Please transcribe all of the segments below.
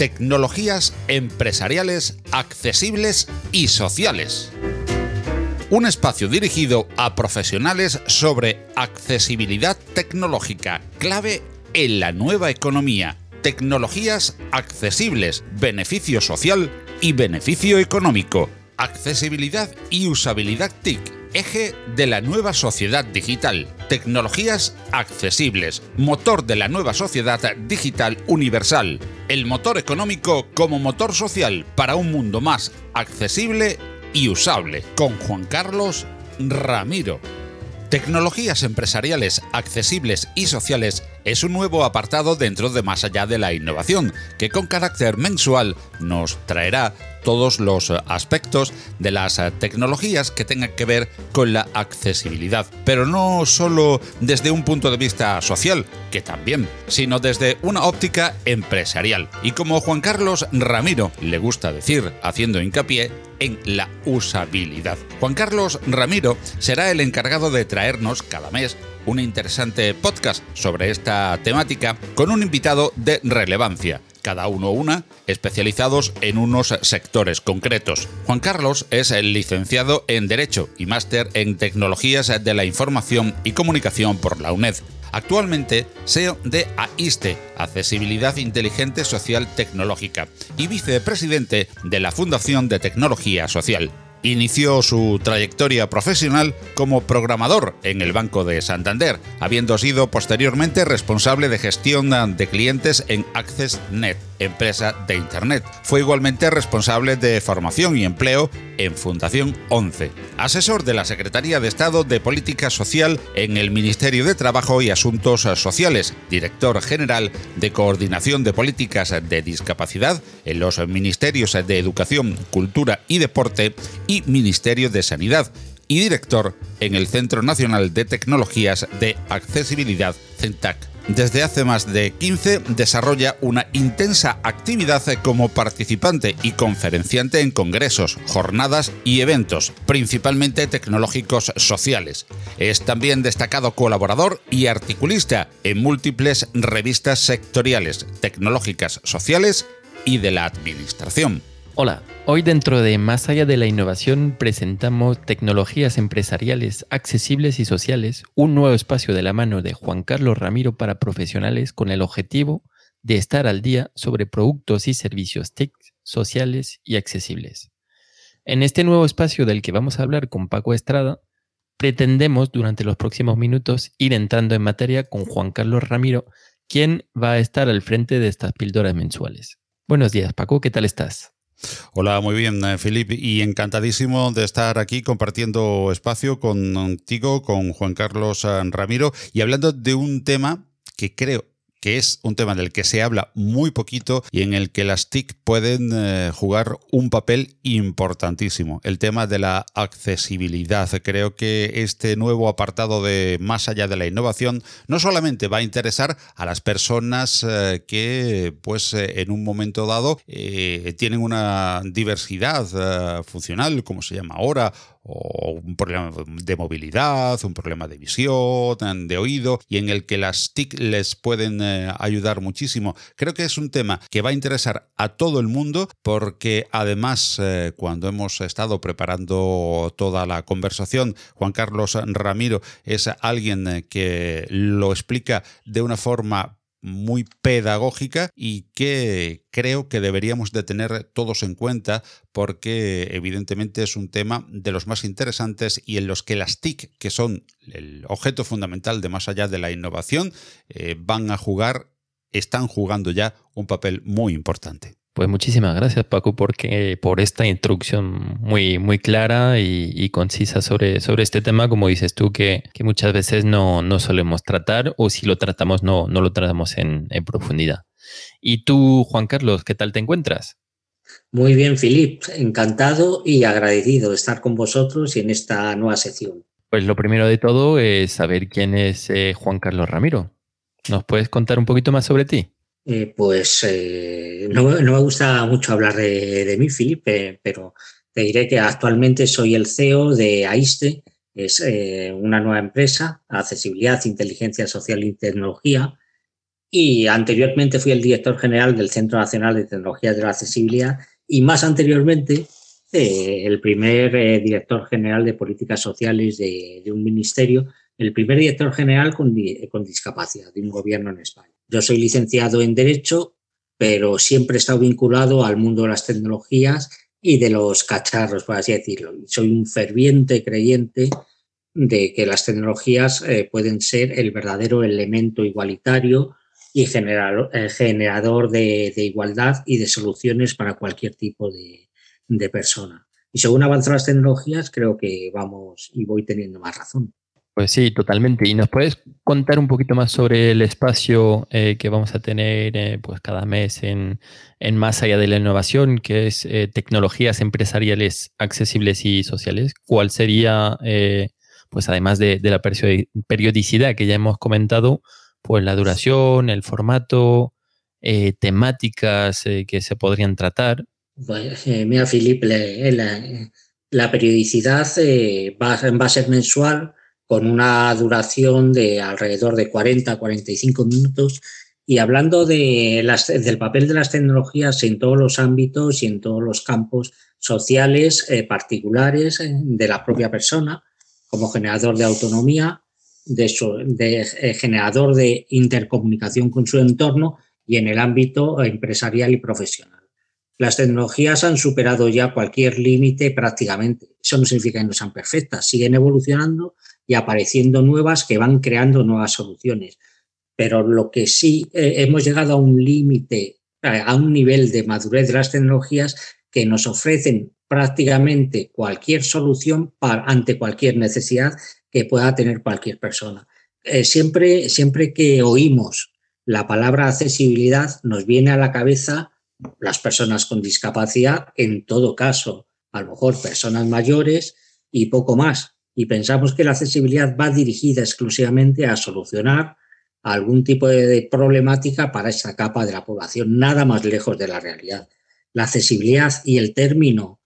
Tecnologías empresariales accesibles y sociales. Un espacio dirigido a profesionales sobre accesibilidad tecnológica, clave en la nueva economía, tecnologías accesibles, beneficio social y beneficio económico, accesibilidad y usabilidad TIC eje de la nueva sociedad digital, tecnologías accesibles, motor de la nueva sociedad digital universal, el motor económico como motor social para un mundo más accesible y usable, con Juan Carlos Ramiro. Tecnologías empresariales accesibles y sociales es un nuevo apartado dentro de Más allá de la innovación, que con carácter mensual nos traerá todos los aspectos de las tecnologías que tengan que ver con la accesibilidad, pero no solo desde un punto de vista social, que también, sino desde una óptica empresarial. Y como Juan Carlos Ramiro le gusta decir, haciendo hincapié en la usabilidad. Juan Carlos Ramiro será el encargado de traernos cada mes un interesante podcast sobre esta temática con un invitado de relevancia, cada uno una, especializados en unos sectores concretos. Juan Carlos es licenciado en Derecho y máster en Tecnologías de la Información y Comunicación por la UNED. Actualmente SEO de AISTE, Accesibilidad Inteligente Social Tecnológica, y vicepresidente de la Fundación de Tecnología Social. Inició su trayectoria profesional como programador en el Banco de Santander, habiendo sido posteriormente responsable de gestión de clientes en AccessNet empresa de Internet. Fue igualmente responsable de formación y empleo en Fundación 11, asesor de la Secretaría de Estado de Política Social en el Ministerio de Trabajo y Asuntos Sociales, director general de Coordinación de Políticas de Discapacidad en los Ministerios de Educación, Cultura y Deporte y Ministerio de Sanidad y director en el Centro Nacional de Tecnologías de Accesibilidad, CENTAC. Desde hace más de 15 desarrolla una intensa actividad como participante y conferenciante en congresos, jornadas y eventos, principalmente tecnológicos sociales. Es también destacado colaborador y articulista en múltiples revistas sectoriales, tecnológicas, sociales y de la Administración. Hola, hoy dentro de Más allá de la innovación presentamos Tecnologías Empresariales Accesibles y Sociales, un nuevo espacio de la mano de Juan Carlos Ramiro para profesionales con el objetivo de estar al día sobre productos y servicios TIC sociales y accesibles. En este nuevo espacio del que vamos a hablar con Paco Estrada, pretendemos durante los próximos minutos ir entrando en materia con Juan Carlos Ramiro, quien va a estar al frente de estas píldoras mensuales. Buenos días, Paco, ¿qué tal estás? Hola, muy bien, eh, y encantadísimo de estar aquí compartiendo espacio contigo, con Juan Carlos eh, Ramiro, y hablando de un tema que creo que es un tema del que se habla muy poquito y en el que las TIC pueden eh, jugar un papel importantísimo. El tema de la accesibilidad. Creo que este nuevo apartado de Más allá de la innovación no solamente va a interesar a las personas eh, que pues eh, en un momento dado tienen una diversidad funcional, como se llama ahora, o un problema de movilidad, un problema de visión, de oído, y en el que las TIC les pueden eh, ayudar muchísimo. Creo que es un tema que va a interesar a todo el mundo porque además eh, cuando hemos estado preparando toda la conversación, Juan Carlos Ramiro es alguien eh, que lo explica de una forma muy pedagógica y que creo que deberíamos de tener todos en cuenta porque evidentemente es un tema de los más interesantes y en los que las TIC, que son el objeto fundamental de más allá de la innovación, eh, van a jugar, están jugando ya un papel muy importante. Pues muchísimas gracias Paco porque, por esta introducción muy, muy clara y, concisa sobre, sobre este tema, como dices tú, que, muchas veces no, no, solemos tratar o si lo tratamos no, no lo tratamos en, en, profundidad. Y tú, Juan Carlos, ¿qué tal te encuentras? Muy bien, Filip, encantado y agradecido de estar con vosotros y en esta nueva sección. Pues lo primero de todo es saber quién es eh, Juan Carlos Ramiro. ¿Nos puedes contar un poquito más sobre ti? Eh, pues eh, no, me gusta mucho hablar de, mí, Felipe, pero te diré que actualmente soy el CEO de AISTE, es eh, una nueva empresa, Accesibilidad, Inteligencia Social y Tecnología, y anteriormente fui el director general del Centro Nacional de Tecnologías de la Accesibilidad y más anteriormente el primer director general de políticas sociales de, un ministerio, el primer director general con discapacidad de un gobierno en España. Yo soy licenciado en Derecho, pero siempre he estado vinculado al mundo de las tecnologías y de los cacharros, por así decirlo. Soy un ferviente creyente de que las tecnologías eh, pueden ser el verdadero elemento igualitario y generador, generador de, igualdad y de soluciones para cualquier tipo de, de persona. Y según avanzan las tecnologías, creo que vamos y voy teniendo más razón. Pues sí, totalmente. ¿Y nos puedes contar un poquito más sobre el espacio eh, que vamos a tener eh, pues cada mes en, en, Más allá de la innovación, que es eh, tecnologías empresariales accesibles y sociales? ¿Cuál sería, pues además de, de, la periodicidad que ya hemos comentado, pues la duración, el formato, temáticas que se podrían tratar? mira, Filip, la, la, periodicidad va, va a ser mensual con una duración de alrededor de 40 45 minutos. Y hablando del papel de las tecnologías en todos los ámbitos y en todos los campos sociales, eh, particulares eh, de la propia persona, como generador de autonomía, de eh, generador de intercomunicación con su entorno y en el ámbito empresarial y profesional. Las tecnologías han superado ya cualquier límite prácticamente. Eso no significa que no sean perfectas, siguen evolucionando y apareciendo nuevas que van creando nuevas soluciones. Pero lo que sí eh, hemos llegado a un límite, eh, a un nivel de madurez de las tecnologías que nos ofrecen prácticamente cualquier solución para, ante cualquier necesidad que pueda tener cualquier persona. Eh, siempre, siempre que oímos la palabra accesibilidad, nos viene a la cabeza las personas con discapacidad, en todo caso, a lo mejor personas mayores y poco más y pensamos que la accesibilidad va dirigida exclusivamente a solucionar algún tipo de problemática para esa capa de la población, nada más lejos de la realidad. La accesibilidad y el término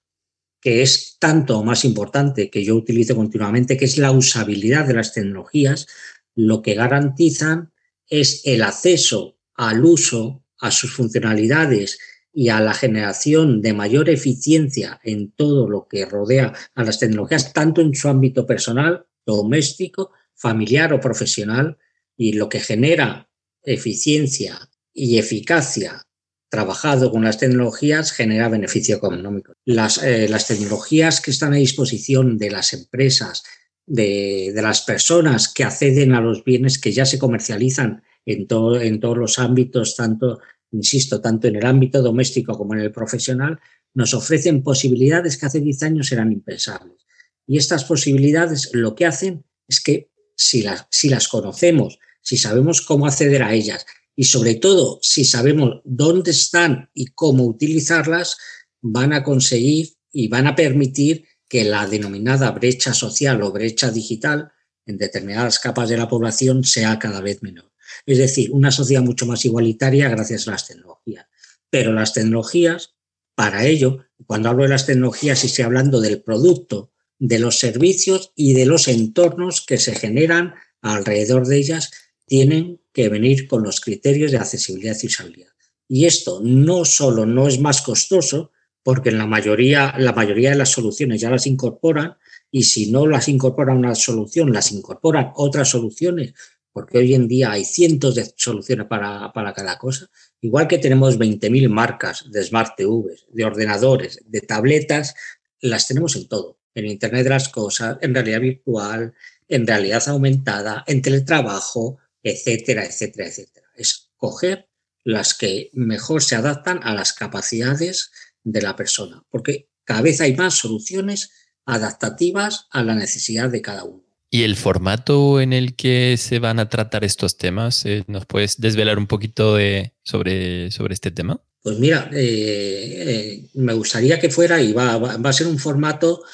que es tanto más importante que yo utilizo continuamente, que es la usabilidad de las tecnologías, lo que garantizan es el acceso al uso, a sus funcionalidades y a la generación de mayor eficiencia en todo lo que rodea a las tecnologías, tanto en su ámbito personal, doméstico, familiar o profesional, y lo que genera eficiencia y eficacia trabajado con las tecnologías genera beneficio económico. Las, eh, las tecnologías que están a disposición de las empresas, de, de, las personas que acceden a los bienes que ya se comercializan en, todo, en todos los ámbitos, tanto insisto, tanto en el ámbito doméstico como en el profesional, nos ofrecen posibilidades que hace 10 años eran impensables. Y estas posibilidades lo que hacen es que si las, si las conocemos, si sabemos cómo acceder a ellas y sobre todo si sabemos dónde están y cómo utilizarlas, van a conseguir y van a permitir que la denominada brecha social o brecha digital en determinadas capas de la población sea cada vez menor. Es decir, una sociedad mucho más igualitaria gracias a las tecnologías. Pero las tecnologías, para ello, cuando hablo de las tecnologías, estoy hablando del producto, de los servicios y de los entornos que se generan alrededor de ellas, tienen que venir con los criterios de accesibilidad y usabilidad. Y esto no solo no es más costoso, porque en la mayoría, la mayoría de las soluciones ya las incorporan, y si no las incorpora una solución, las incorporan otras soluciones porque hoy en día hay cientos de soluciones para, cada cosa, igual que tenemos 20.000 marcas de Smart TV, de ordenadores, de tabletas, las tenemos en todo, en Internet de las Cosas, en realidad virtual, en realidad aumentada, en teletrabajo, etcétera, etcétera, etcétera. Es coger las que mejor se adaptan a las capacidades de la persona, porque cada vez hay más soluciones adaptativas a la necesidad de cada uno. ¿Y el formato en el que se van a tratar estos temas? Eh, ¿Nos puedes desvelar un poquito de, sobre, sobre este tema? Pues mira, eh, eh, me gustaría que fuera y va, va, a ser un formato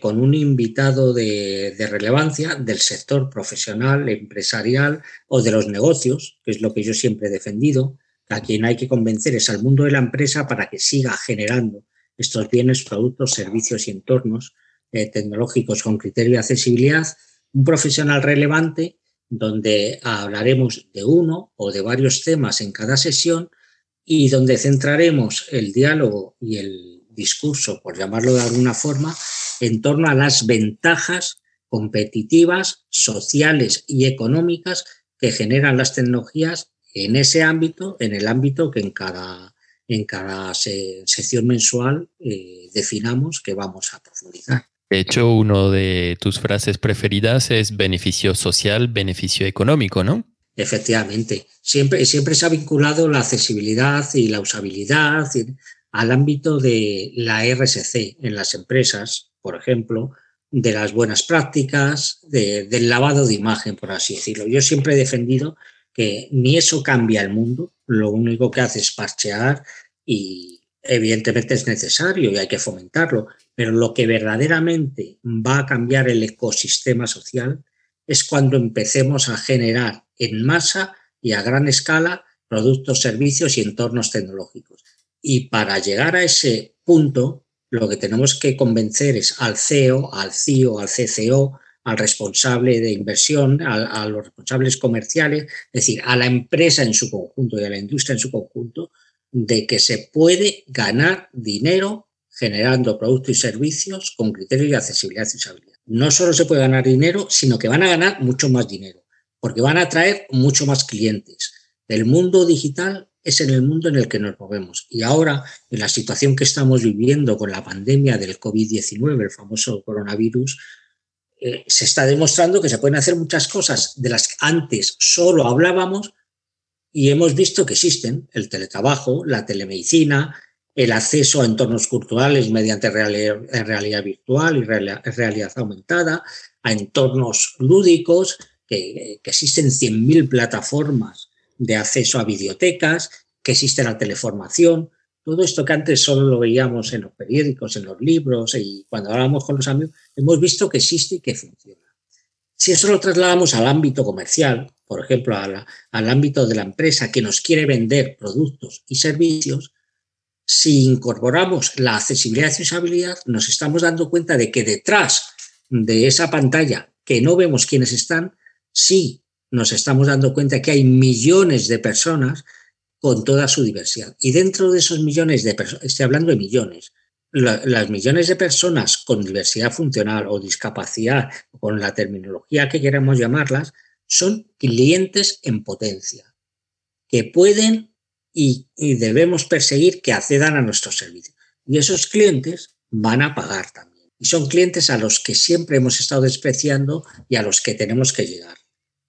con un invitado de, de, relevancia del sector profesional, empresarial o de los negocios, que es lo que yo siempre he defendido. A quien hay que convencer es al mundo de la empresa para que siga generando estos bienes, productos, servicios y entornos tecnológicos con criterio de accesibilidad un profesional relevante donde hablaremos de uno o de varios temas en cada sesión y donde centraremos el diálogo y el discurso, por llamarlo de alguna forma, en torno a las ventajas competitivas, sociales y económicas que generan las tecnologías en ese ámbito, en el ámbito que en cada, en cada sección mensual eh, definamos que vamos a profundizar. De hecho, una de tus frases preferidas es beneficio social, beneficio económico, ¿no? Efectivamente. Siempre, siempre se ha vinculado la accesibilidad y la usabilidad al ámbito de la RSC en las empresas, por ejemplo, de las buenas prácticas, del lavado de imagen, por así decirlo. Yo siempre he defendido que ni eso cambia el mundo, lo único que hace es parchear y evidentemente es necesario y hay que fomentarlo, pero lo que verdaderamente va a cambiar el ecosistema social es cuando empecemos a generar en masa y a gran escala productos, servicios y entornos tecnológicos. Y para llegar a ese punto, lo que tenemos que convencer es al CEO, al CIO, al CCO, al responsable de inversión, a, los responsables comerciales, es decir, a la empresa en su conjunto y a la industria en su conjunto, de que se puede ganar dinero generando productos y servicios con criterios de accesibilidad y usabilidad. No solo se puede ganar dinero, sino que van a ganar mucho más dinero, porque van a atraer mucho más clientes. El mundo digital es en el mundo en el que nos movemos. Y ahora, en la situación que estamos viviendo con la pandemia del COVID-19, el famoso coronavirus, eh, se está demostrando que se pueden hacer muchas cosas de las que antes solo hablábamos y hemos visto que existen el teletrabajo, la telemedicina, el acceso a entornos culturales mediante realidad, virtual y realidad, aumentada, a entornos lúdicos, que, que existen 100.000 plataformas de acceso a bibliotecas, que existe la teleformación, todo esto que antes solo lo veíamos en los periódicos, en los libros y cuando hablábamos con los amigos, hemos visto que existe y que funciona. Si eso lo trasladamos al ámbito comercial, por ejemplo, al ámbito de la empresa que nos quiere vender productos y servicios, si incorporamos la accesibilidad y usabilidad, nos estamos dando cuenta de que detrás de esa pantalla, que no vemos quiénes están, sí nos estamos dando cuenta que hay millones de personas con toda su diversidad. Y dentro de esos millones de personas, estoy hablando de millones, las millones de personas con diversidad funcional o discapacidad, con la terminología que queramos llamarlas, son clientes en potencia, que pueden y, debemos perseguir que accedan a nuestros servicios. Y esos clientes van a pagar también. Y son clientes a los que siempre hemos estado despreciando y a los que tenemos que llegar.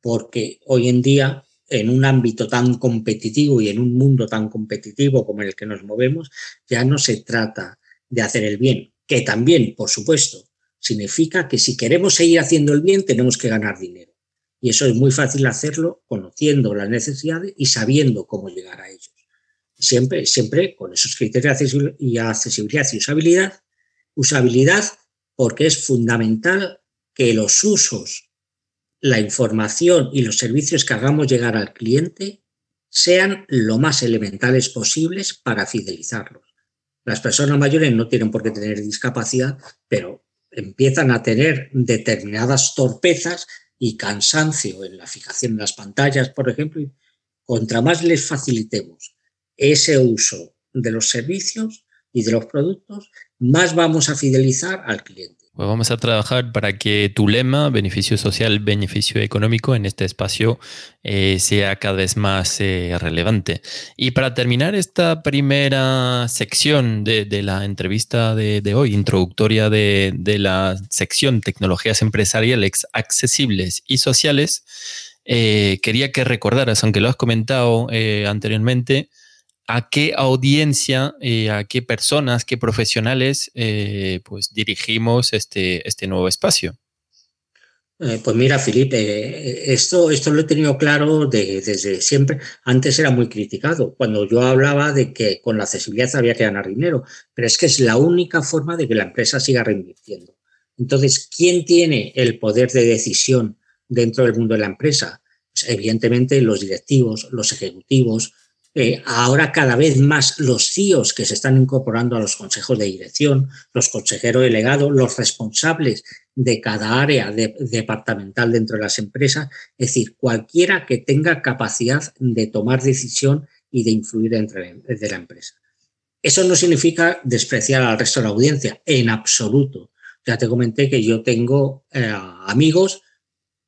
Porque hoy en día, en un ámbito tan competitivo y en un mundo tan competitivo como el que nos movemos, ya no se trata de hacer el bien, que también, por supuesto, significa que si queremos seguir haciendo el bien, tenemos que ganar dinero. Y eso es muy fácil hacerlo conociendo las necesidades y sabiendo cómo llegar a ellos siempre, siempre con esos criterios de accesibilidad y usabilidad. Usabilidad porque es fundamental que los usos, la información y los servicios que hagamos llegar al cliente sean lo más elementales posibles para fidelizarlos. Las personas mayores no tienen por qué tener discapacidad, pero empiezan a tener determinadas torpezas y cansancio en la fijación de las pantallas, por ejemplo. contra más les facilitemos ese uso de los servicios y de los productos, más vamos a fidelizar al cliente. Pues vamos a trabajar para que tu lema, beneficio social, beneficio económico, en este espacio eh, sea cada vez más eh, relevante. Y para terminar esta primera sección de, la entrevista de, hoy, introductoria de, la sección tecnologías empresariales accesibles y sociales, eh, quería que recordaras, aunque lo has comentado anteriormente, a qué audiencia, eh, a qué personas, qué profesionales eh, pues dirigimos este, este nuevo espacio. Eh, pues mira, Felipe, esto, esto lo he tenido claro desde siempre. Antes era muy criticado, cuando yo hablaba de que con la accesibilidad había que ganar dinero, pero es que es la única forma de que la empresa siga reinvirtiendo. Entonces, ¿quién tiene el poder de decisión dentro del mundo de la empresa? Pues evidentemente los directivos, los ejecutivos, eh, ahora cada vez más los CIOs que se están incorporando a los consejos de dirección, los consejeros delegados, los responsables de cada área departamental dentro de las empresas, es decir, cualquiera que tenga capacidad de tomar decisión y de influir dentro de la empresa. Eso no significa despreciar al resto de la audiencia, en absoluto. Ya te comenté que yo tengo eh, amigos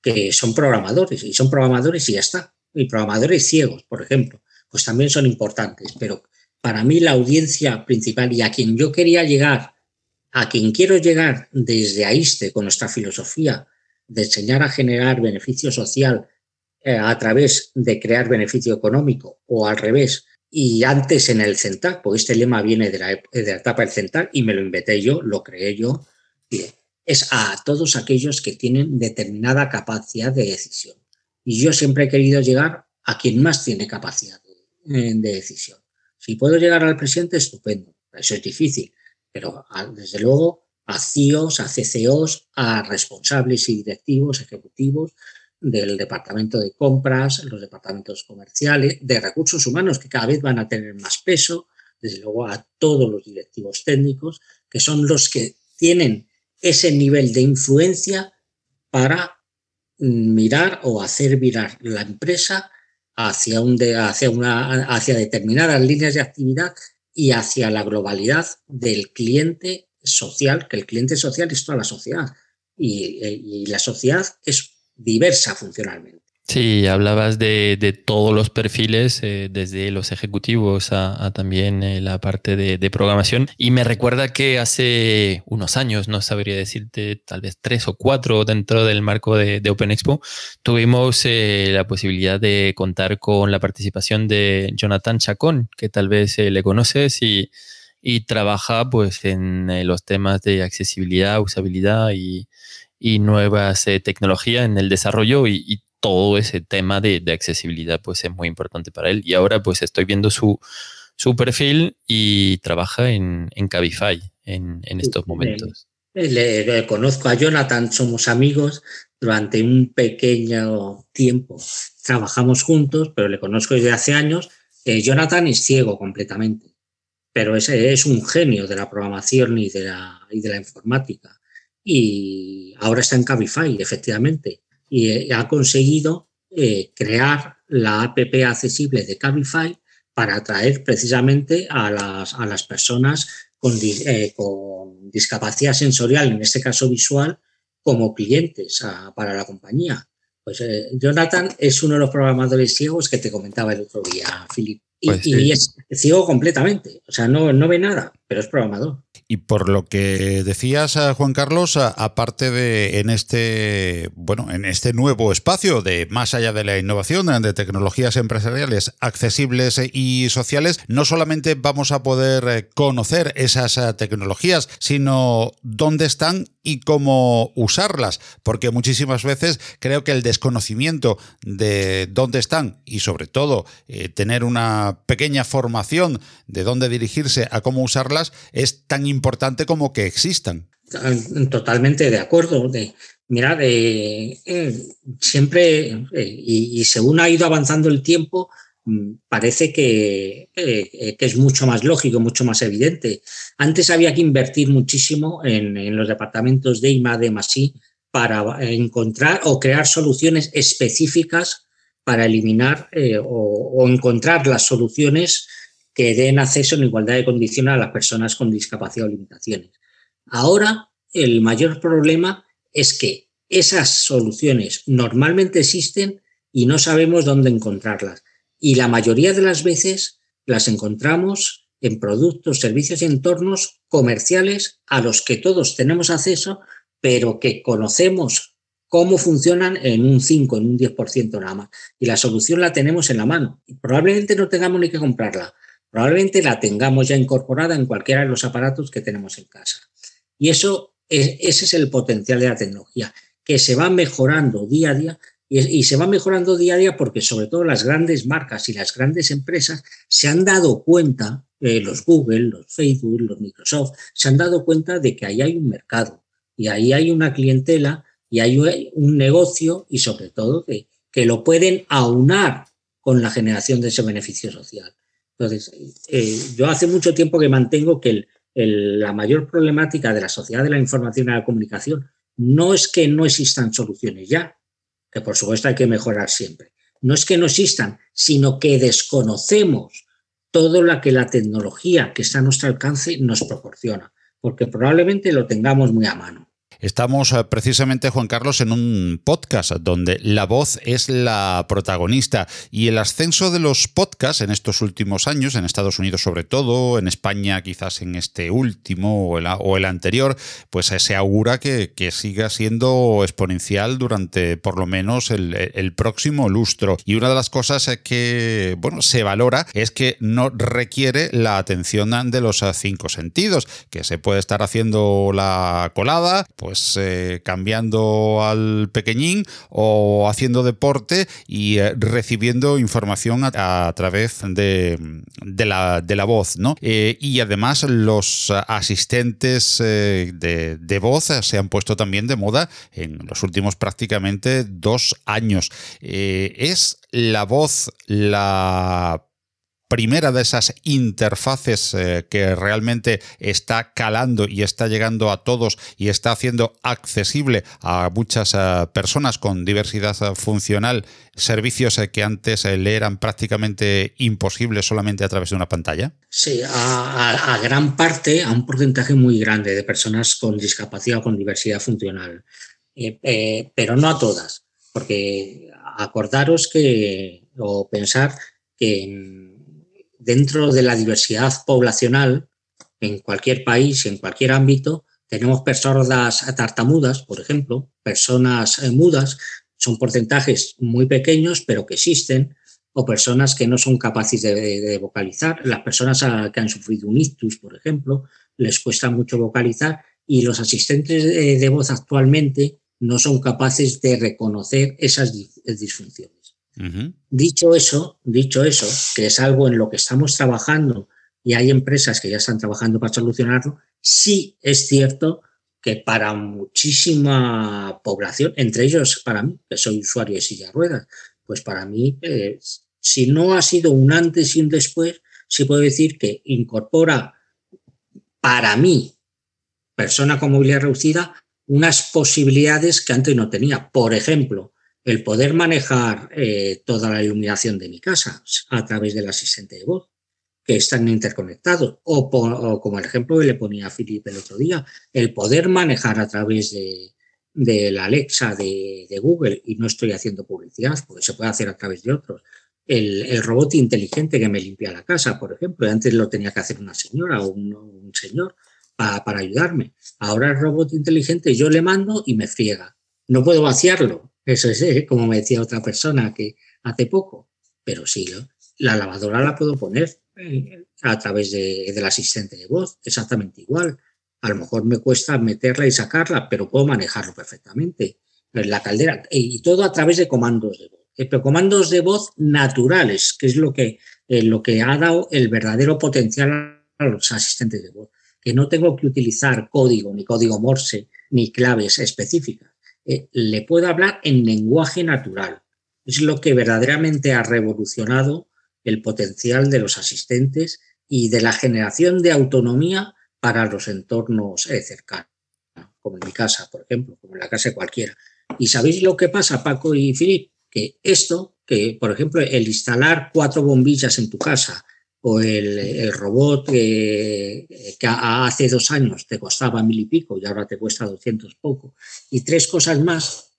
que son programadores y son programadores y ya está. Y programadores ciegos, por ejemplo, pues también son importantes. Pero para mí la audiencia principal y a quien yo quería llegar, a quien quiero llegar desde AISTE con nuestra filosofía de enseñar a generar beneficio social eh, a través de crear beneficio económico o al revés, y antes en el CENTAC, porque este lema viene de la, de la etapa del CENTAC y me lo inventé yo, lo creé yo, es a todos aquellos que tienen determinada capacidad de decisión. Y yo siempre he querido llegar a quien más tiene capacidad de, decisión. Si puedo llegar al presidente, estupendo. Eso es difícil, pero desde luego a CIOs, a CCOs, a responsables y directivos ejecutivos del departamento de compras, los departamentos comerciales, de recursos humanos que cada vez van a tener más peso, desde luego a todos los directivos técnicos, que son los que tienen ese nivel de influencia para mirar o hacer virar la empresa hacia, un hacia, una, hacia determinadas líneas de actividad y hacia la globalidad del cliente social, que el cliente social es toda la sociedad y, y la sociedad es diversa funcionalmente. Sí, hablabas de, todos los perfiles, eh, desde los ejecutivos a, también eh, la parte de, programación. Y me recuerda que hace unos años, no sabría decirte, tal vez tres o cuatro dentro del marco de, Open Expo, tuvimos eh, la posibilidad de contar con la participación de Jonathan Chacón, que tal vez le conoces y, trabaja pues en los temas de accesibilidad, usabilidad y, nuevas tecnologías en el desarrollo y todo ese tema de, accesibilidad pues es muy importante para él. Y ahora pues estoy viendo su, su perfil y trabaja en, en Cabify en, estos momentos. Le, conozco a Jonathan, somos amigos durante un pequeño tiempo. Trabajamos juntos, pero le conozco desde hace años. Eh, Jonathan es ciego completamente, pero es, es un genio de la programación y de la, y de la informática. Y ahora está en Cabify, efectivamente y eh, ha conseguido eh, crear la app accesible de Cabify para atraer precisamente a las, a las personas con, eh, con, discapacidad sensorial, en este caso visual, como clientes para la compañía. Pues Jonathan es uno de los programadores ciegos que te comentaba el otro día, Philip. Y, pues y, es ciego completamente, o sea, no, no ve nada, pero es programador. Y por lo que decías, eh, Juan Carlos, aparte de en este, bueno, en este nuevo espacio de más allá de la innovación, de tecnologías empresariales accesibles y sociales, no solamente vamos a poder eh, conocer esas eh, tecnologías, sino dónde están y cómo usarlas, porque muchísimas veces creo que el desconocimiento de dónde están y sobre todo tener una pequeña formación de dónde dirigirse a cómo usarlas es tan importante importante como que existan. Totalmente de acuerdo. Mira, de, eh, siempre, eh, y, según ha ido avanzando el tiempo, mm, parece que, eh, que, es mucho más lógico, mucho más evidente. Antes había que invertir muchísimo en, los departamentos de IMA, de para encontrar o crear soluciones específicas para eliminar o, encontrar las soluciones que den acceso en igualdad de condiciones a las personas con discapacidad o limitaciones. Ahora, el mayor problema es que esas soluciones normalmente existen y no sabemos dónde encontrarlas. Y la mayoría de las veces las encontramos en productos, servicios y entornos comerciales a los que todos tenemos acceso, pero que conocemos cómo funcionan en un 5, en un 10% nada más. Y la solución la tenemos en la mano. Probablemente no tengamos ni que comprarla, probablemente la tengamos ya incorporada en cualquiera de los aparatos que tenemos en casa. Y eso, ese es el potencial de la tecnología, que se va mejorando día a día y, se va mejorando día a día porque sobre todo las grandes marcas y las grandes empresas se han dado cuenta, eh, los Google, los Facebook, los Microsoft, se han dado cuenta de que ahí hay un mercado y ahí hay una clientela y hay un negocio y sobre todo que, que lo pueden aunar con la generación de ese beneficio social. Entonces, eh, yo hace mucho tiempo que mantengo que la mayor problemática de la sociedad de la información y la comunicación no es que no existan soluciones ya, que por supuesto hay que mejorar siempre. No es que no existan, sino que desconocemos todo lo que la tecnología que está a nuestro alcance nos proporciona, porque probablemente lo tengamos muy a mano. Estamos eh, precisamente, Juan Carlos, en un podcast donde la voz es la protagonista y el ascenso de los podcasts en estos últimos años, en Estados Unidos sobre todo, en España quizás en este último o el, anterior, pues se augura que, siga siendo exponencial durante por lo menos el, próximo lustro. Y una de las cosas que bueno, se valora es que no requiere la atención de los cinco sentidos, que se puede estar haciendo la colada, eh, cambiando al pequeñín o haciendo deporte y eh, recibiendo información a, través de, la, voz, ¿no? Eh, y además los asistentes de, de, voz se han puesto también de moda en los últimos prácticamente dos años. ¿Es la voz la primera de esas interfaces eh, que realmente está calando y está llegando a todos y está haciendo accesible a muchas eh, personas con diversidad eh, funcional servicios que antes le eran prácticamente imposibles solamente a través de una pantalla? Sí, a, gran parte, a un porcentaje muy grande de personas con discapacidad o con diversidad funcional, pero no a todas, porque acordaros que, o pensar que dentro de la diversidad poblacional, en cualquier país, en cualquier ámbito, tenemos personas tartamudas, por ejemplo, personas eh, mudas, son porcentajes muy pequeños, pero que existen, o personas que no son capaces de, vocalizar. Las personas que han sufrido un ictus, por ejemplo, les cuesta mucho vocalizar y los asistentes de voz actualmente no son capaces de reconocer esas disfunciones. Dicho eso, dicho eso, que es algo en lo que estamos trabajando y hay empresas que ya están trabajando para solucionarlo, sí es cierto que para muchísima población, entre ellos para mí, que soy usuario de silla de ruedas, pues para mí, eh, si no ha sido un antes y un después, sí puedo decir que incorpora para mí, persona con movilidad reducida, unas posibilidades que antes no tenía. Por ejemplo, el poder manejar eh, toda la iluminación de mi casa a través del asistente de voz, que están interconectados, o, como el ejemplo que le ponía a el otro día, el poder manejar a través de, la Alexa de, Google, y no estoy haciendo publicidad, porque se puede hacer a través de otros, el, robot inteligente que me limpia la casa, por ejemplo, antes lo tenía que hacer una señora o un, señor para ayudarme. Ahora el robot inteligente yo le mando y me friega. No puedo vaciarlo, eso es, ¿eh? como me decía otra persona que hace poco, pero sí, la lavadora la puedo poner eh, a través del asistente de voz, exactamente igual. A lo mejor me cuesta meterla y sacarla, pero puedo manejarlo perfectamente. La caldera, y todo a través de comandos de voz. Eh, pero comandos de voz naturales, que es lo que, lo que ha dado el verdadero potencial a los asistentes de voz. Que no tengo que utilizar código, ni código Morse, ni claves específicas eh, le puedo hablar en lenguaje natural. Es lo que verdaderamente ha revolucionado el potencial de los asistentes y de la generación de autonomía para los entornos eh, cercanos, como en mi casa, por ejemplo, como en la casa de cualquiera. ¿Y sabéis lo que pasa, Paco y Filip? Que esto, que por ejemplo el instalar cuatro bombillas en tu casa o el, robot que, hace dos años te costaba mil y pico y ahora te cuesta doscientos poco, y tres cosas más,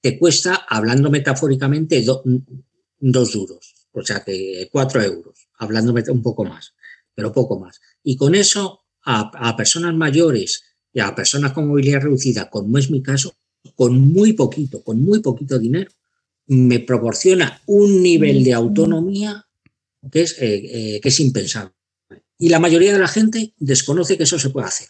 te cuesta, hablando metafóricamente, dos duros, o sea que cuatro euros, hablando un poco más, pero poco más. Y con eso, a, personas mayores y a personas con movilidad reducida, como es mi caso, con muy poquito, con muy poquito dinero, me proporciona un nivel de autonomía que es, eh, eh, que es impensable. Y la mayoría de la gente desconoce que eso se puede hacer.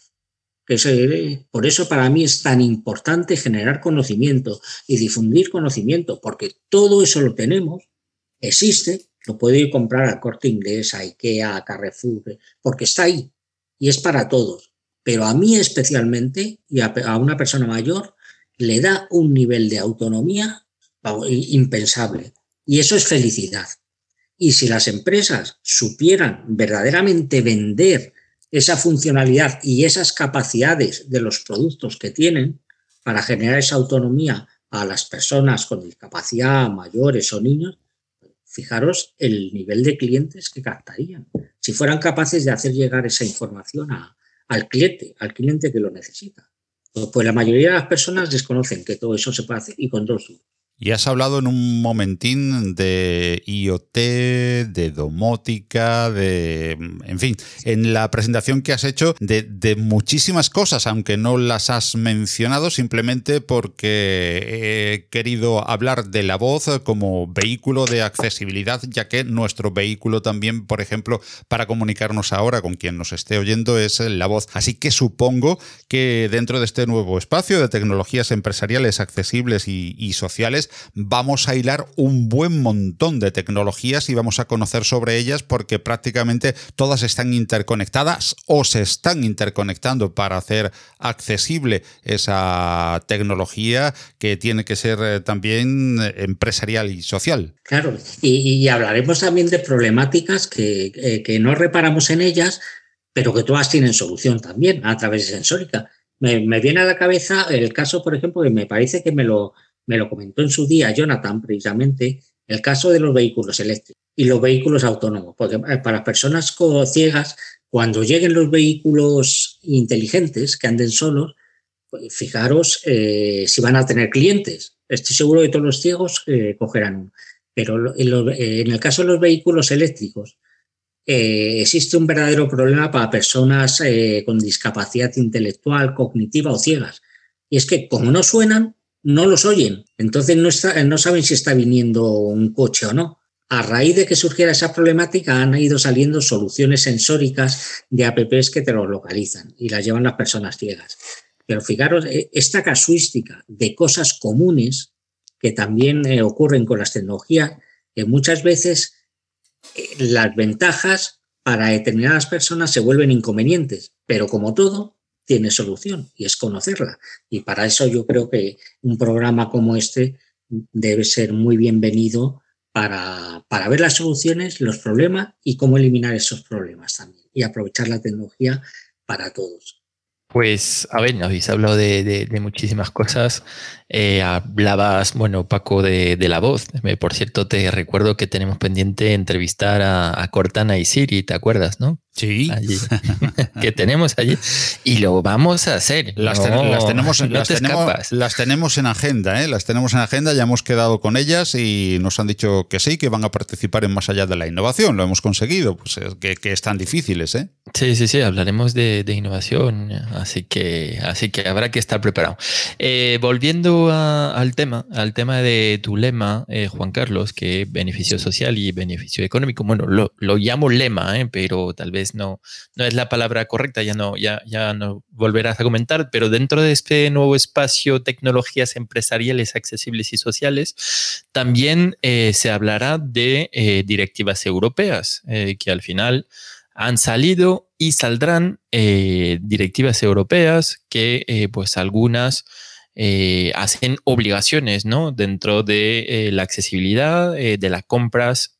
Que por eso para mí es tan importante generar conocimiento y difundir conocimiento, porque todo eso lo tenemos, existe, lo puedo ir a comprar a Corte Inglés, a Ikea, a Carrefour, porque está ahí y es para todos. Pero a mí especialmente y a una persona mayor le da un nivel de autonomía impensable. Y eso es felicidad. Y si las empresas supieran verdaderamente vender esa funcionalidad y esas capacidades de los productos que tienen, para generar esa autonomía a las personas con discapacidad, mayores o niños, fijaros el nivel de clientes que captarían. Si fueran capaces de hacer llegar esa información al cliente, al cliente que lo necesita. Pues la mayoría de las personas desconocen que todo eso se puede hacer y con dos y has hablado en un momentín de IoT, de domótica, de... En fin, en la presentación que has hecho de, muchísimas cosas, aunque no las has mencionado, simplemente porque he querido hablar de la voz como vehículo de accesibilidad, ya que nuestro vehículo también, por ejemplo, para comunicarnos ahora con quien nos esté oyendo es la voz. Así que supongo que dentro de este nuevo espacio de tecnologías empresariales accesibles y sociales, vamos a hilar un buen montón de tecnologías y vamos a conocer sobre ellas porque prácticamente todas están interconectadas o se están interconectando para hacer accesible esa tecnología que tiene que ser eh, también empresarial y social. Claro, y, hablaremos también de problemáticas que, eh, que no reparamos en ellas, pero que todas tienen solución también a través de sensórica. Me, me, viene a la cabeza el caso, por ejemplo, que me parece que me lo, me lo comentó en su día Jonathan, precisamente, el caso de los vehículos eléctricos y los vehículos autónomos, porque eh, para personas ciegas, cuando lleguen los vehículos inteligentes que anden solos, pues fijaros eh, si van a tener clientes. Estoy seguro que todos los ciegos eh, cogerán uno. Pero en, el caso de los vehículos eléctricos, existe un verdadero problema para personas con discapacidad intelectual, cognitiva o ciegas. Y es que como no suenan, no los oyen. Entonces no, no saben si está viniendo un coche o no. A raíz de que surgiera esa problemática han ido saliendo soluciones sensóricas de apps que te los localizan y las llevan las personas ciegas. Pero fijaros, eh, esta casuística de cosas comunes que también eh, ocurren con las tecnologías, que muchas veces eh, las ventajas para determinadas personas se vuelven inconvenientes, pero como todo, tiene solución y es conocerla. Y para eso yo creo que un programa como este debe ser muy bienvenido para, para ver las soluciones, los problemas y cómo eliminar esos problemas también y aprovechar la tecnología para todos. Pues, a ver, habéis hablado de, de, muchísimas cosas. Eh, hablabas, bueno, Paco, de, de, la voz. Por cierto, te recuerdo que tenemos pendiente entrevistar a, a Cortana y Siri, ¿te acuerdas, no? Sí. que tenemos allí. Y lo vamos a hacer. Las, tenemos, las, tenemos, las tenemos en agenda, ¿eh? Las tenemos en agenda, ya hemos quedado con ellas y nos han dicho que sí, que van a participar en Más allá de la innovación. Lo hemos conseguido, pues que, que están difíciles, ¿eh? Sí, sí, sí, hablaremos de, de, innovación, así que, así que habrá que estar preparado. Eh, volviendo al tema, al tema de tu lema, eh, Juan Carlos, que beneficio social y beneficio económico. Bueno, lo, lo llamo lema, ¿eh? pero tal vez no, no es la palabra correcta, ya no, ya, ya no volverás a comentar, pero dentro de este nuevo espacio tecnologías empresariales accesibles y sociales, también eh, se hablará de eh, directivas europeas, eh, que al final han salido y saldrán directivas europeas que pues algunas hacen obligaciones ¿no? dentro de la accesibilidad de las compras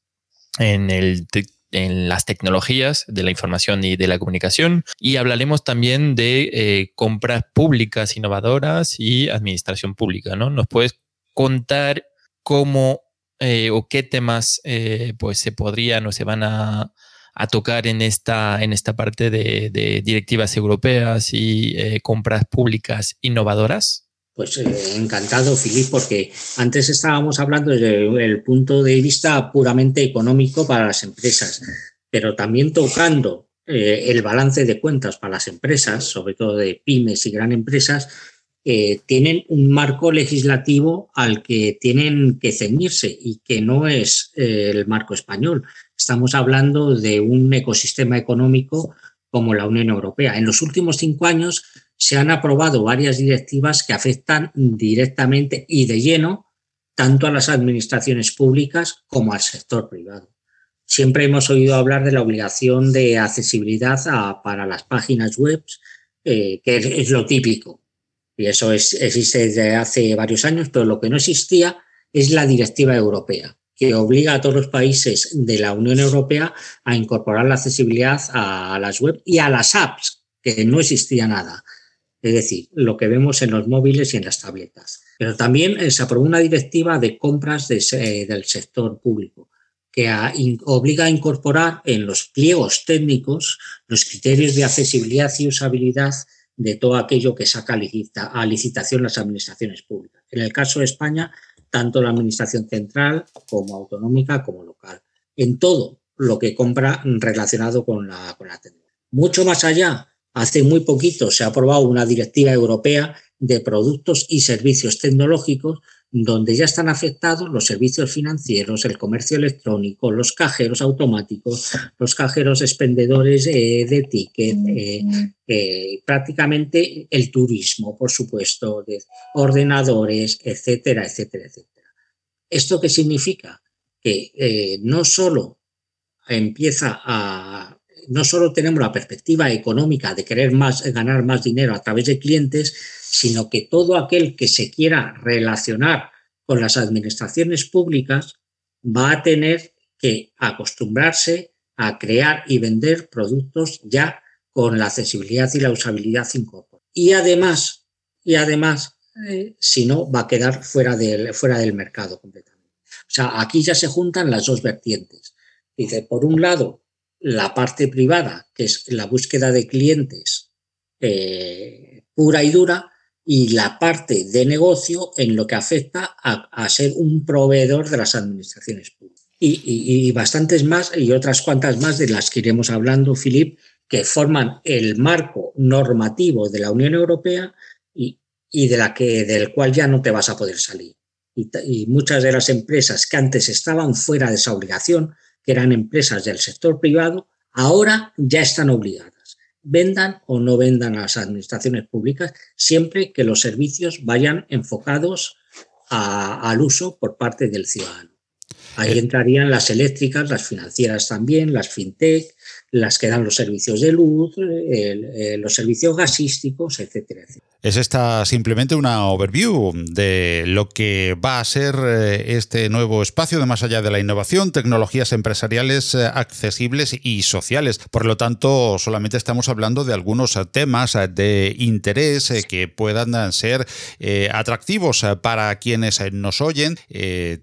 en el en las tecnologías de la información y de la comunicación. Y hablaremos también de eh, compras públicas innovadoras y administración pública, ¿no? ¿Nos puedes contar cómo eh, o qué temas eh, pues se podrían o se van a, tocar en esta, en esta parte de, directivas europeas y compras públicas innovadoras? Pues encantado, Filip, porque antes estábamos hablando desde el punto de vista puramente económico para las empresas, pero también tocando eh, el balance de cuentas para las empresas, sobre todo de pymes y gran empresas, eh, tienen un marco legislativo al que tienen que ceñirse y que no es eh, el marco español. Estamos hablando de un ecosistema económico como la Unión Europea. En los últimos cinco años se han aprobado varias directivas que afectan directamente y de lleno tanto a las administraciones públicas como al sector privado. Siempre hemos oído hablar de la obligación de accesibilidad para las páginas web, eh, que es, lo típico. Y eso existe desde hace varios años, pero lo que no existía es la directiva europea, que obliga a todos los países de la Unión Europea a incorporar la accesibilidad a las web y a las apps, que no existía nada. Es decir, lo que vemos en los móviles y en las tabletas. Pero también eh, se aprobó una directiva de compras eh, del sector público que obliga a incorporar en los pliegos técnicos los criterios de accesibilidad y usabilidad de todo aquello que saca a licitación las administraciones públicas. En el caso de España, tanto la administración central como autonómica como local. En todo lo que compra relacionado con la, con la tecnología. Mucho más allá, hace muy poquito se ha aprobado una directiva europea de productos y servicios tecnológicos donde ya están afectados los servicios financieros, el comercio electrónico, los cajeros automáticos, los cajeros expendedores eh, de ticket, eh, eh, prácticamente el turismo, por supuesto, de ordenadores, etcétera, etcétera, etcétera. ¿Esto qué significa? Que no solo empieza a no solo tenemos la perspectiva económica de querer más, ganar más dinero a través de clientes, sino que todo aquel que se quiera relacionar con las administraciones públicas va a tener que acostumbrarse a crear y vender productos ya con la accesibilidad y la usabilidad incorporada. Y además, y además, eh, si no, va a quedar fuera del, fuera del mercado completamente. O sea, aquí ya se juntan las dos vertientes. Dice, por un lado, la parte privada, que es la búsqueda de clientes eh, pura y dura, y la parte de negocio en lo que afecta a, ser un proveedor de las administraciones públicas. Y, bastantes más y otras cuantas más de las que iremos hablando, Filip, que forman el marco normativo de la Unión Europea y, de la que, del cual ya no te vas a poder salir. y muchas de las empresas que antes estaban fuera de esa obligación, que eran empresas del sector privado, ahora ya están obligadas vendan o no vendan a las administraciones públicas, siempre que los servicios vayan enfocados al uso por parte del ciudadano. Ahí eh. entrarían las eléctricas, las financieras también, las fintech, las que dan los servicios de luz, eh, los servicios gasísticos, etcétera, etcétera. Es esta simplemente una overview de lo que va a ser eh, este nuevo espacio de más allá de la innovación, tecnologías empresariales eh, accesibles y sociales. Por lo tanto, solamente estamos hablando de algunos temas de interés que puedan ser atractivos para quienes nos oyen,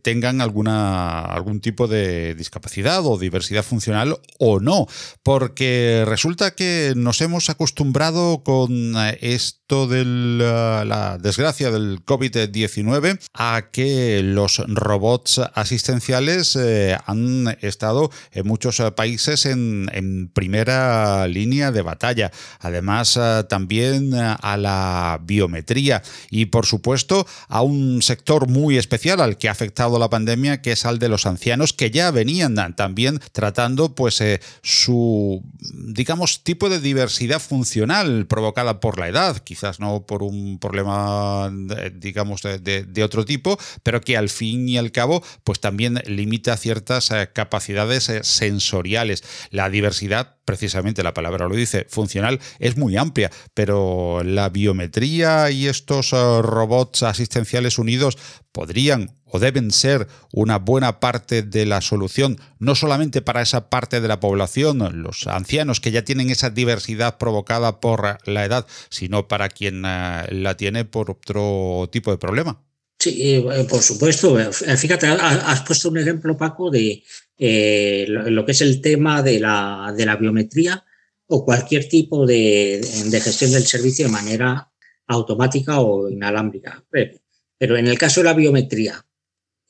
tengan alguna, algún tipo de discapacidad o diversidad funcional o no porque resulta que nos hemos acostumbrado con eh, esto de la, desgracia del COVID-19 a que los robots asistenciales eh, han estado en muchos eh, países en, primera línea de batalla. Además, también a la biometría y, por supuesto, a un sector muy especial al que ha afectado la pandemia, que es al de los ancianos, que ya venían también tratando pues su digamos, tipo de diversidad funcional provocada por la edad, quizás no por un problema, digamos, de, otro tipo, pero que al fin y al cabo, pues también limita ciertas eh, capacidades eh, sensoriales. La diversidad precisamente la palabra lo dice, funcional, es muy amplia, pero la biometría y estos eh, robots asistenciales unidos podrían o deben ser una buena parte de la solución, no solamente para esa parte de la población, los ancianos que ya tienen esa diversidad provocada por la edad, sino para quien eh, la tiene por otro tipo de problema. Sí, eh, por supuesto. Fíjate, has puesto un ejemplo, Paco, de eh, lo, que es el tema de la, de la biometría o cualquier tipo de, gestión del servicio de manera automática o inalámbrica. Pero en el caso de la biometría,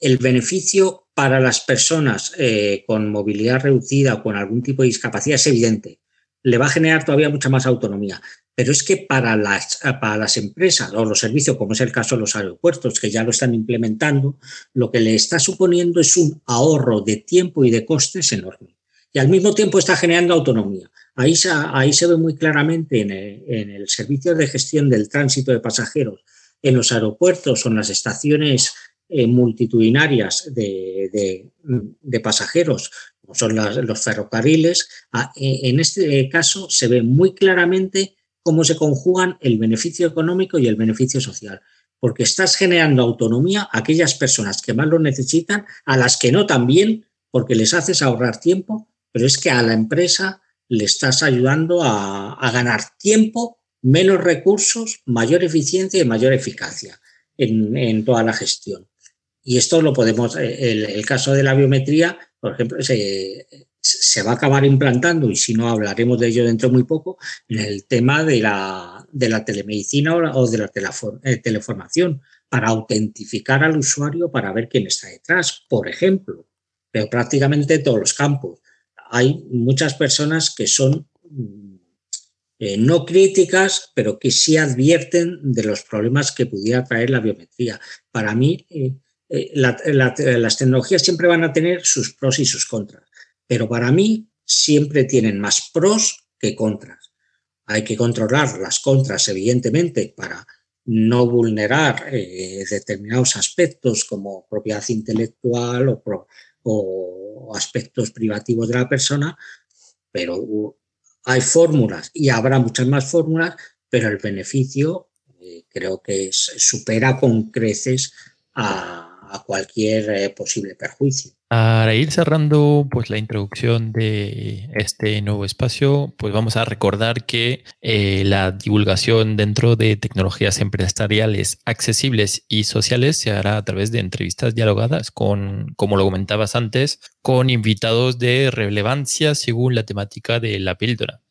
el beneficio para las personas eh, con movilidad reducida o con algún tipo de discapacidad es evidente. Le va a generar todavía mucha más autonomía. Pero es que para las, para las empresas o los servicios, como es el caso de los aeropuertos, que ya lo están implementando, lo que le está suponiendo es un ahorro de tiempo y de costes enorme. Y al mismo tiempo está generando autonomía. Ahí se, ahí se ve muy claramente en el, servicio de gestión del tránsito de pasajeros, en los aeropuertos o en las estaciones eh, multitudinarias de, pasajeros, como son los ferrocarriles. Ah, eh, en este caso se ve muy claramente cómo se conjugan el beneficio económico y el beneficio social. Porque estás generando autonomía a aquellas personas que más lo necesitan, a las que no también, porque les haces ahorrar tiempo, pero es que a la empresa le estás ayudando a, ganar tiempo menos recursos, mayor eficiencia y mayor eficacia en, toda la gestión. Y esto lo podemos, eh, el, caso de la biometría, por ejemplo, se, va a acabar implantando, y si no hablaremos de ello dentro de muy poco, en el tema de la, de la telemedicina o de la eh, teleformación, para autentificar al usuario para ver quién está detrás, por ejemplo, pero prácticamente todos los campos. Hay muchas personas que son eh, no críticas, pero que sí advierten de los problemas que pudiera traer la biometría. Para mí, eh, las tecnologías siempre van a tener sus pros y sus contras, pero para mí siempre tienen más pros que contras. Hay que controlar las contras, evidentemente, para no vulnerar determinados aspectos como propiedad intelectual o, o aspectos privativos de la persona, pero hay fórmulas y habrá muchas más fórmulas, pero el beneficio eh, creo que supera con creces a, cualquier eh, posible perjuicio. Para ir cerrando pues la introducción de este nuevo espacio, pues vamos a recordar que eh, la divulgación dentro de tecnologías empresariales accesibles y sociales se hará a través de entrevistas dialogadas con, como lo comentabas antes, con invitados de relevancia según la temática de la píldora.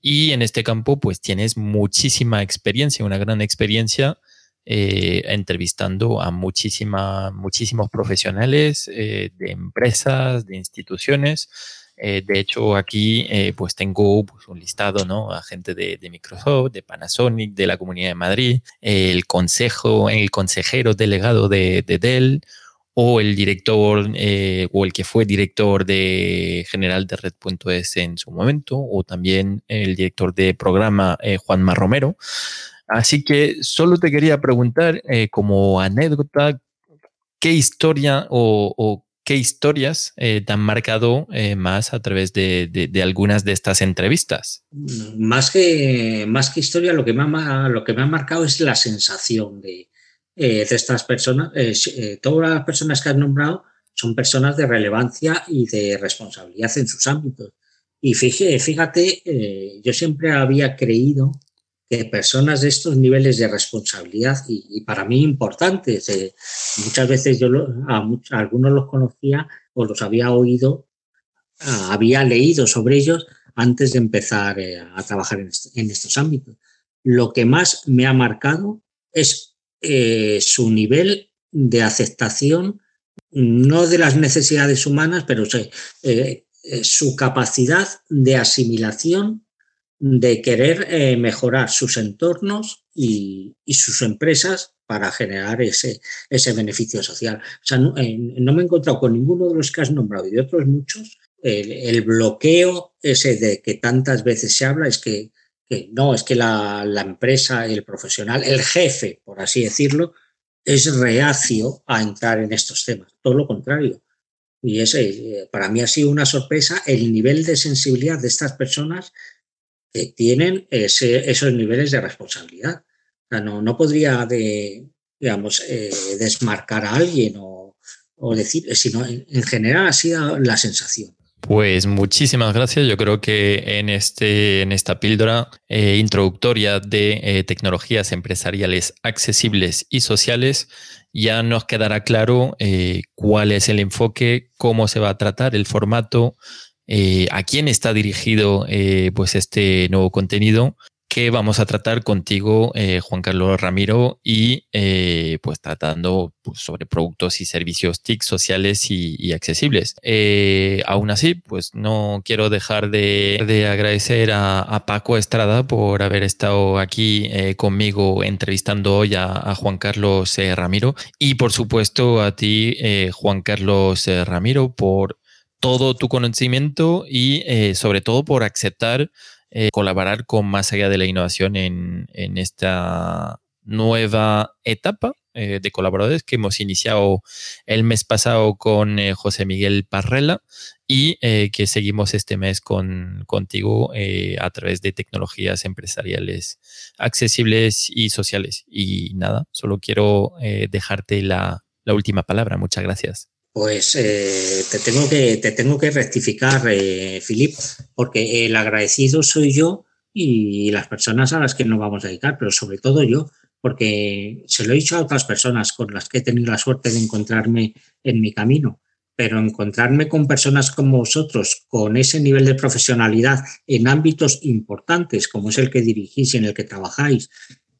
Y en este campo pues tienes muchísima experiencia, una gran experiencia eh, entrevistando a muchísima, muchísimos profesionales eh, de empresas, de instituciones. Eh, de hecho, aquí pues tengo pues, un listado, ¿no? A gente de, Microsoft, de Panasonic, de la Comunidad de Madrid, el consejo, el consejero delegado de, Dell, o el director o el que fue director de general de Red.es en su momento, o también el director de programa Juanma Romero. Así que solo te quería preguntar eh, como anécdota, ¿qué historia o, qué historias eh, te han marcado eh, más a través de, algunas de estas entrevistas? Más que, más que historia, lo que, me ha, lo que me ha marcado es la sensación de, estas personas. todas las personas que has nombrado son personas de relevancia y de responsabilidad en sus ámbitos. Y fíjate, fíjate yo siempre había creído que personas de estos niveles de responsabilidad y, para mí importantes, eh, muchas veces yo a, algunos los conocía o los había oído, había leído sobre ellos antes de empezar eh, a trabajar en, estos ámbitos. Lo que más me ha marcado es eh, su nivel de aceptación, no de las necesidades humanas, pero su capacidad de asimilación de querer eh, mejorar sus entornos y, sus empresas para generar ese, ese beneficio social. O sea, eh, no, me he encontrado con ninguno de los que has nombrado y de otros muchos el, bloqueo ese de que tantas veces se habla es que, no, es que la, la, empresa, el profesional, el jefe, por así decirlo, es reacio a entrar en estos temas. Todo lo contrario. Y ese, eh, para mí ha sido una sorpresa el nivel de sensibilidad de estas personas tienen esos niveles de responsabilidad. no, no podría, de, digamos, eh, desmarcar a alguien o, decir, sino en, general sido la sensación. Pues muchísimas gracias. Yo creo que en, este, en esta píldora eh, introductoria de eh, tecnologías empresariales accesibles y sociales ya nos quedará claro cuál es el enfoque, cómo se va a tratar, el formato, eh, a quién está dirigido eh, pues este nuevo contenido que vamos a tratar contigo, eh, Juan Carlos Ramiro, y pues tratando pues, sobre productos y servicios TIC sociales y, accesibles. aún así, pues no quiero dejar de, agradecer a, Paco Estrada por haber estado aquí conmigo entrevistando hoy a, Juan Carlos Ramiro y por supuesto a ti, Juan Carlos Ramiro, por todo tu conocimiento y eh, sobre todo por aceptar eh, colaborar con más allá de la innovación en, esta nueva etapa eh, de colaboradores que hemos iniciado el mes pasado con José Miguel Parrela y que seguimos este mes con, contigo a través de tecnologías empresariales accesibles y sociales. Y nada, solo quiero dejarte la última palabra. Muchas gracias. Pues eh, te, tengo que, te tengo que rectificar, eh, Filip, porque el agradecido soy yo y las personas a las que nos vamos a dedicar, pero sobre todo yo, porque se lo he dicho a otras personas con las que he tenido la suerte de encontrarme en mi camino, pero encontrarme con personas como vosotros, con ese nivel de profesionalidad en ámbitos importantes, como es el que dirigís y en el que trabajáis,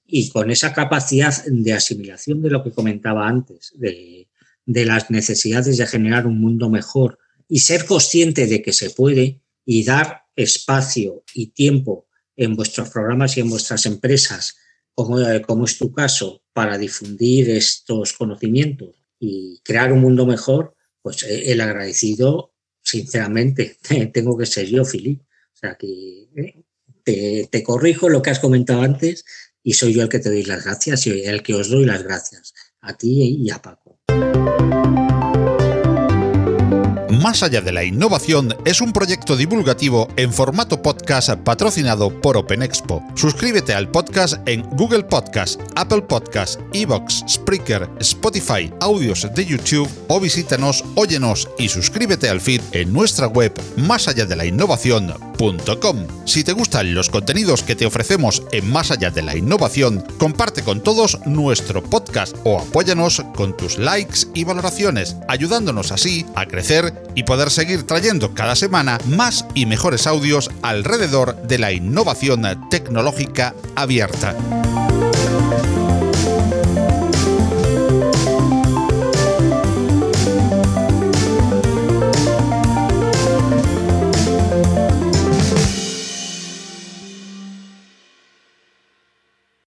y con esa capacidad de asimilación de lo que comentaba antes, de, de las necesidades de generar un mundo mejor y ser consciente de que se puede y dar espacio y tiempo en vuestros programas y en vuestras empresas, como, como es tu caso, para difundir estos conocimientos y crear un mundo mejor, pues el agradecido, sinceramente, tengo que ser yo, Filip. O sea que eh, te, te, corrijo lo que has comentado antes y soy yo el que te doy las gracias y el que os doy las gracias, a ti y a Paco. Música Más allá de la innovación es un proyecto divulgativo en formato podcast patrocinado por Open Expo. Suscríbete al podcast en Google Podcast, Apple Podcast, Evox, Spreaker, Spotify, audios de YouTube o visítanos, óyenos y suscríbete al feed en nuestra web más allá de la innovación.com. Si te gustan los contenidos que te ofrecemos en Más allá de la innovación, comparte con todos nuestro podcast o apóyanos con tus likes y valoraciones, ayudándonos así a crecer y poder seguir trayendo cada semana más y mejores audios alrededor de la innovación tecnológica abierta.